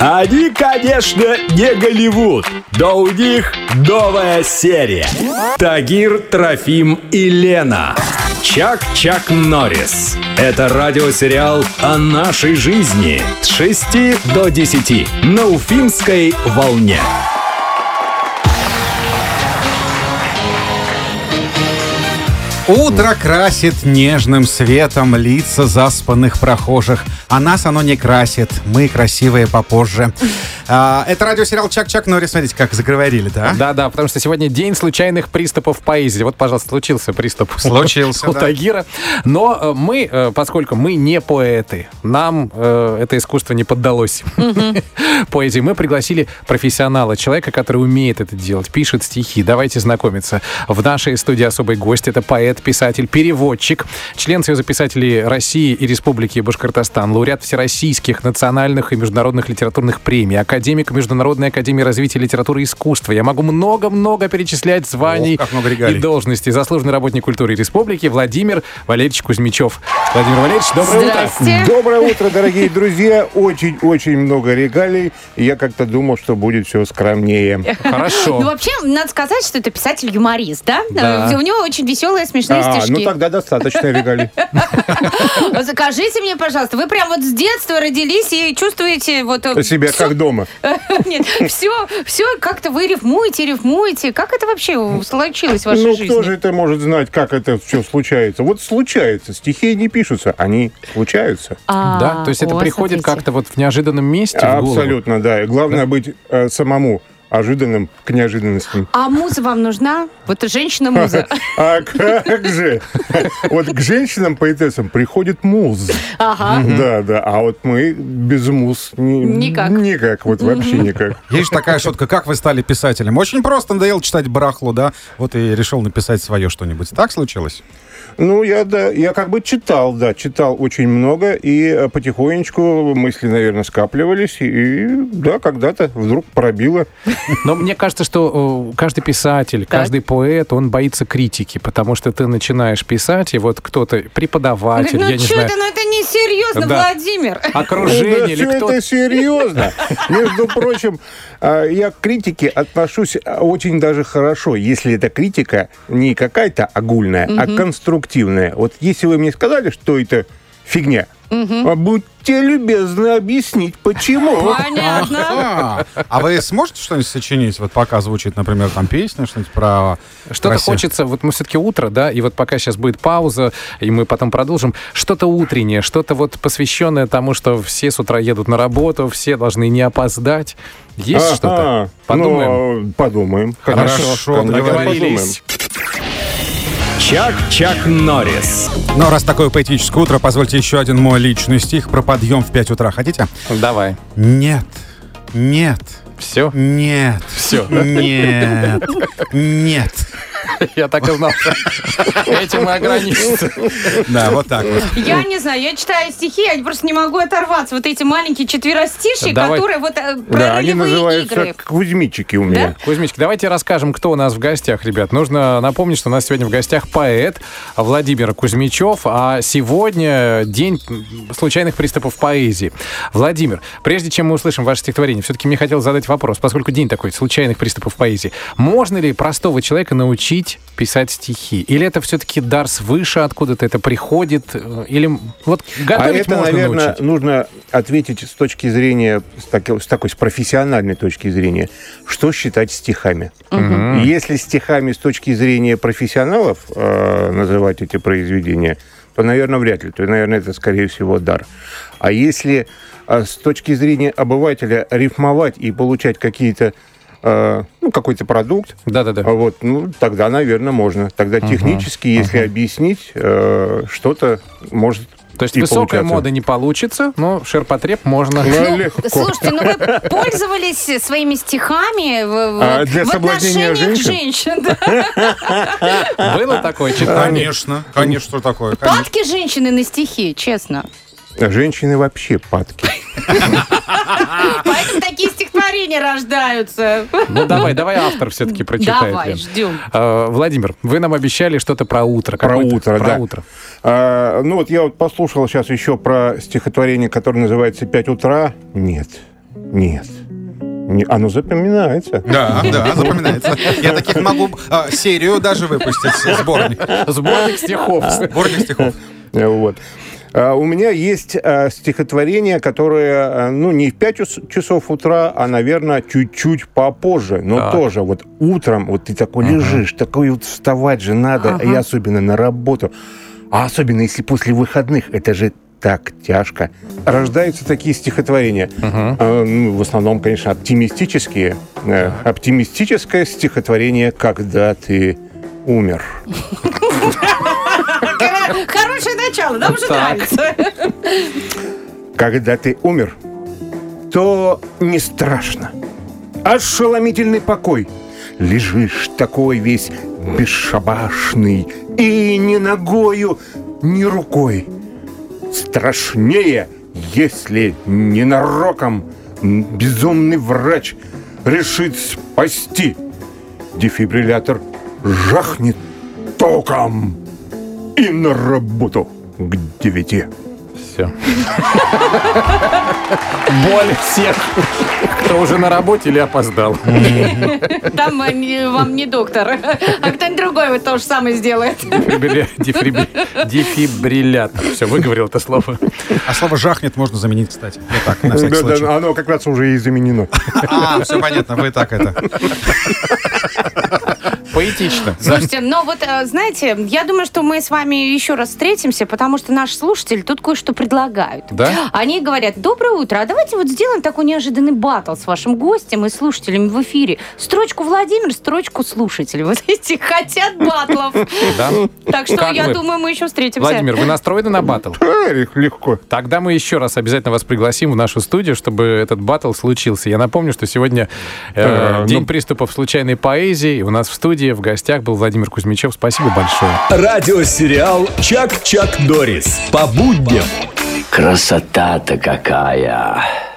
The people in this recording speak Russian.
Они, конечно, не Голливуд, но у них новая серия. Тагир, Трофим и Лена. Чак-Чак Норрис. Это радиосериал о нашей жизни с 6 до 10 на Уфимской волне. Утро красит нежным светом лица заспанных прохожих. А нас оно не красит. Мы красивые попозже. А, это радиосериал «Чак-Чак Норрис». Смотрите, как заговорили, да? Да-да, потому что сегодня день случайных приступов поэзии. Вот, пожалуйста, случился приступ у- Случился, у да. Тагира. Но э, мы, э, поскольку мы не поэты, нам э, это искусство не поддалось. Поэзии. Мы пригласили профессионала, человека, который умеет это делать, пишет стихи. Давайте знакомиться. В нашей студии особый гость. Это поэт, писатель, переводчик, член Союза писателей России и Республики Башкортостан, лауреат всероссийских национальных и международных литературных премий, академик Международной академии развития литературы и искусства. Я могу много-много перечислять званий Ох, как много и должностей. Заслуженный работник культуры республики Владимир Валерьевич Кузьмичев. Владимир Валерьевич, доброе утро. Доброе утро, дорогие друзья. Очень-очень много регалий. Я как-то думал, что будет все скромнее. Ну, Хорошо. вообще, надо сказать, что это писатель-юморист, да? Да. Э, У него очень веселые, смешные А, ну стишки. тогда достаточно регалий. Закажите мне, пожалуйста, вы прям вот с детства родились и чувствуете вот... э, Себя как дома. Нет, все, все как-то вы рифмуете, рифмуете. Как это вообще случилось в вашей Ну, жизни? кто же это может знать, как это все случается? Вот случается. Стихи не пишутся, они случаются. А, Да, то есть это приходит смотрите. как-то вот в неожиданном месте. Абсолютно, да. И главное быть э, самому ожиданным к неожиданностям. А муза вам нужна? Вот женщина-муза. А как же? Вот к женщинам-поэтессам приходит муз. Ага. Да, да. А вот мы без муз ни- Никак. Никак, вот вообще никак. Есть же такая шутка, как вы стали писателем? Очень просто, надоело читать барахло, да? Вот и решил написать свое что-нибудь. Так случилось? Ну, я, да, я как бы читал, да, читал очень много, и э, потихонечку мысли, наверное, скапливались, и, да, когда-то вдруг пробило. Но мне кажется, что э, каждый писатель, Так. каждый поэт, он боится критики, потому что ты начинаешь писать, и вот кто-то, преподаватель, ну я не что знаю, это, ну это не серьезно, Да. Владимир. окружение да, или всё кто-то. это серьезно. Между прочим, а, я к критике отношусь а, очень даже хорошо, если эта критика не какая-то огульная, а конструктивная. Вот если вы мне сказали, что это фигня, а будьте любезны объяснить, почему. Понятно. А, а вы сможете что-нибудь сочинить? Вот пока звучит, например, там песня, что-нибудь про... Что-то Россию? хочется, вот мы все-таки утро, да, и вот пока сейчас будет пауза, и мы потом продолжим, что-то утреннее, что-то вот посвященное тому, что все с утра едут на работу, все должны не опоздать. Есть Ага. что-то? Подумаем. Ну, подумаем. Хорошо, конечно, Договорились. Чак-Чак Норрис. Но раз такое поэтическое утро, позвольте еще один мой личный стих про подъем в 5 утра. Хотите? Давай. Нет, нет, Все? нет, Все. нет, нет. Я так и знал. Этим мы ограничимся. Да, вот так вот. Я не знаю, я читаю стихи, я просто не могу оторваться. Вот эти маленькие четверостишие, Давай. которые вот э, про они ролевые называются игры. кузьмичики у меня. Кузьмичка, давайте расскажем, кто у нас в гостях, ребят. Нужно напомнить, что у нас сегодня в гостях поэт Владимир Кузьмичев, а сегодня день случайных приступов поэзии. Владимир, прежде чем мы услышим ваше стихотворение, все-таки мне хотелось задать вопрос, поскольку день такой случайных приступов поэзии. Можно ли простого человека научить писать стихи? Или это все-таки дар свыше, откуда-то это приходит? Э, Или вот А готовить это, можно наверное, научить? нужно ответить с точки зрения, с, таки- с такой с профессиональной точки зрения, что считать стихами. И Если стихами с точки зрения профессионалов э, называть эти произведения, то, наверное, вряд ли. То, наверное, это, скорее всего, дар. А если э, с точки зрения обывателя рифмовать и получать какие-то э, ну, какой-то продукт, Да-да-да. а вот, ну, тогда, наверное, можно. Тогда технически, если объяснить, э, что-то может То есть и высокая получаться. мода не получится, но ширпотреб можно. Ну, легко. Слушайте, ну вы пользовались своими стихами в, в- А, для в отношениях женщин? женщин. да? Было такое читание? Конечно, конечно, что такое. конечно. Падки женщины на стихи, честно. Женщины вообще падки. Поэтому такие стихотворения рождаются. Ну давай, давай автор все-таки прочитает. Давай, ждем. Э, Владимир, вы нам обещали что-то про утро. Про утро, про да. утро. А, ну вот я вот послушал сейчас еще про стихотворение, которое называется «Пять утра». Нет, Нет. Не, оно запоминается. Да, да, запоминается. Я таких могу а, серию даже выпустить, сборник. Сборник стихов. Сборник стихов. Вот. А У меня есть а, стихотворение, которое, а, ну, не в 5 ус- часов утра, а, наверное, чуть-чуть попозже. Но Так. тоже вот утром, вот ты такой лежишь, такой вот вставать же надо, и особенно на работу. А особенно если после выходных, это же так тяжко. Рождаются такие стихотворения. А, ну, в основном, конечно, оптимистические. Э, Оптимистическое стихотворение «Когда ты умер». Хоро- Хорошее начало, нам уже нравится. Когда ты умер, то не страшно. Ошеломительный покой. Лежишь такой весь бесшабашный и ни ногою, ни рукой. Страшнее, если ненароком безумный врач решит спасти. Дефибриллятор жахнет током и на работу к девяти. Все. Боль всех, кто уже на работе или опоздал. Там вам не доктор, а кто-нибудь другой вот то же самое сделает. Дефибри- дефибри- Дефибриллятор. Все, выговорил это слово. А слово «жахнет» можно заменить, кстати. Вот так, на всякий Да, да, случай. оно как раз уже и заменено. А, все понятно, вы так это. Поэтично. Слушайте, но вот, э, знаете, я думаю, что мы с вами еще раз встретимся, потому что наши слушатели тут кое-что предлагают. Да? Они говорят, доброе утро, а давайте вот сделаем такой неожиданный батл с вашим гостем и слушателями в эфире. Строчку Владимир, строчку слушатель. Вот эти хотят батлов. Да? Так что Как я вы? думаю, мы еще встретимся. Владимир, вы настроены на батл? А, Легко. Тогда мы еще раз обязательно вас пригласим в нашу студию, чтобы этот батл случился. Я напомню, что сегодня э, День ну- приступов случайной поэзии. И у нас в студии в гостях был Владимир Кузьмичев. Спасибо большое. Радиосериал «Чак-Чак Норрис» по будням Красота-то какая!